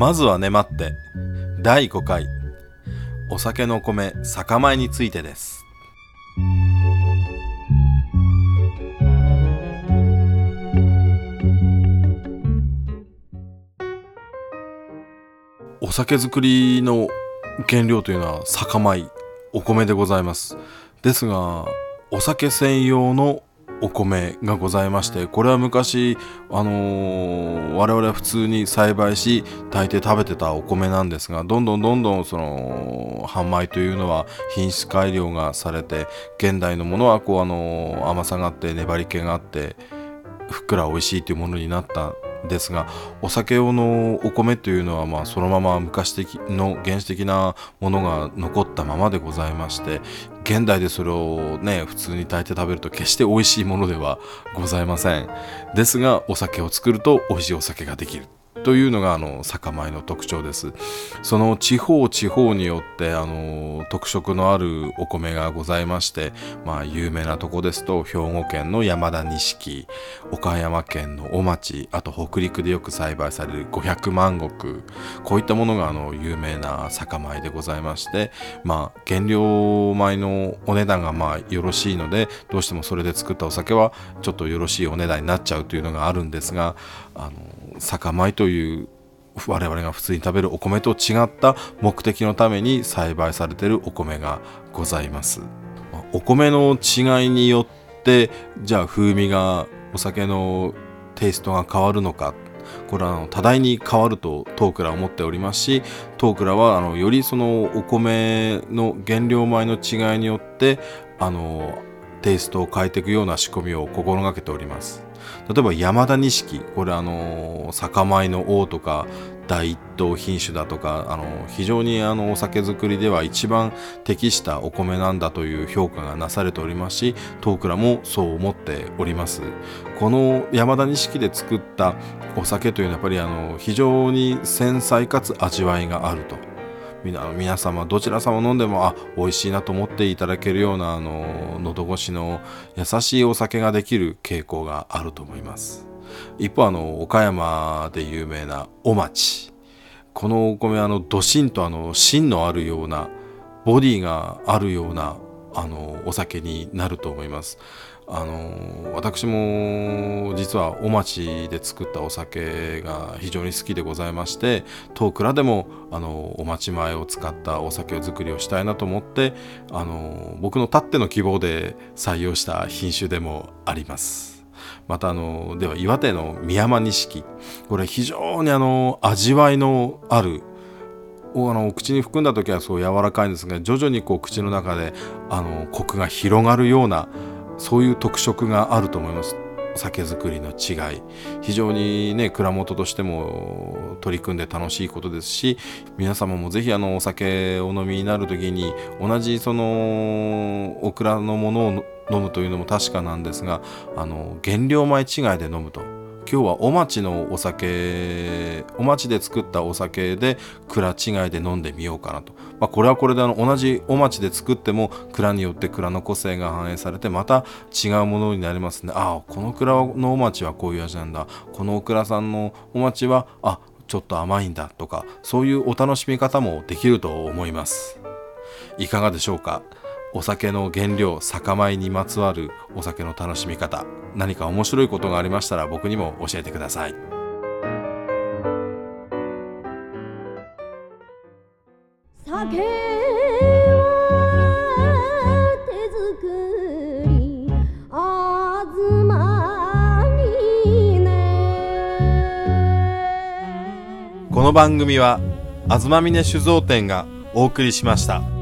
まずはね待って。第5回。お酒の米酒米についてです。お酒作りの原料というのは酒米お米でございます。ですがお酒専用のお米がございましてこれは昔、あのー、我々は普通に栽培し炊いて食べてたお米なんですがどんどんどんどんその販売というのは品質改良がされて現代のものはこう、あのー、甘さがあって粘り気があってふっくら美味しいというものになったですがお酒用のお米というのはまあそのまま昔的の原始的なものが残ったままでございまして現代でそれをね普通に炊いて食べると決して美味しいものではございません。ですがお酒を作ると美味しいお酒ができる。というのがあの酒米の特徴です。その地方地方によってあの特色のあるお米がございましてまあ有名なとこですと兵庫県の山田錦岡山県のお町あと北陸でよく栽培される500万石こういったものがあの有名な酒米でございましてまあ原料米のお値段がまあよろしいのでどうしてもそれで作ったお酒はちょっとよろしいお値段になっちゃうというのがあるんですがあの酒米というという我々が普通に食べるお米と違った目的のために栽培されているお米がございます。お米の違いによってじゃあ風味がお酒のテイストが変わるのか。これはあの多大に変わるとトークラは思っておりますしトークラはあのよりそのお米の原料米の違いによってあのテイストを変えていくような仕込みを心がけております。例えば山田錦これあの酒米の王とか第一等品種だとかあの非常にあのお酒造りでは一番適したお米なんだという評価がなされておりますし東倉もそう思っております。この山田錦で作ったお酒というのはやっぱりあの非常に繊細かつ味わいがあると皆様どちら様飲んでもあ美味しいなと思っていただけるようなあの喉越しの優しいお酒ができる傾向があると思います。一方あの岡山で有名なお町このお米あのどしんとあの芯のあるようなボディがあるようなあのお酒になると思いますあの私も実はお町で作ったお酒が非常に好きでございまして遠倉でもあのお町前を使ったお酒作りをしたいなと思ってあの僕のたっての希望で採用した品種でもあります。またあのでは岩手の宮山錦これ非常にあの味わいのあるあの口に含んだ時はそう柔らかいんですが徐々にこう口の中であのコクが広がるようなそういう特色があると思います。酒造りの違い。非常にね蔵元としても取り組んで楽しいことですし皆様もぜひあのお酒を飲みになる時に同じそのオクラのものを飲むというのも確かなんですがあの原料米違いで飲むと。今日はお町のお酒お町で作ったお酒で蔵違いで飲んでみようかなと、まあ、これはこれであの同じお町で作っても蔵によって蔵の個性が反映されてまた違うものになりますね。ああこの蔵のお町はこういう味なんだ。このお蔵さんのお町はあちょっと甘いんだとかそういうお楽しみ方もできると思います。いかがでしょうか？お酒の原料酒米にまつわるお酒の楽しみ方何か面白いことがありましたら僕にも教えてください酒この番組はあずまみね酒造店がお送りしました。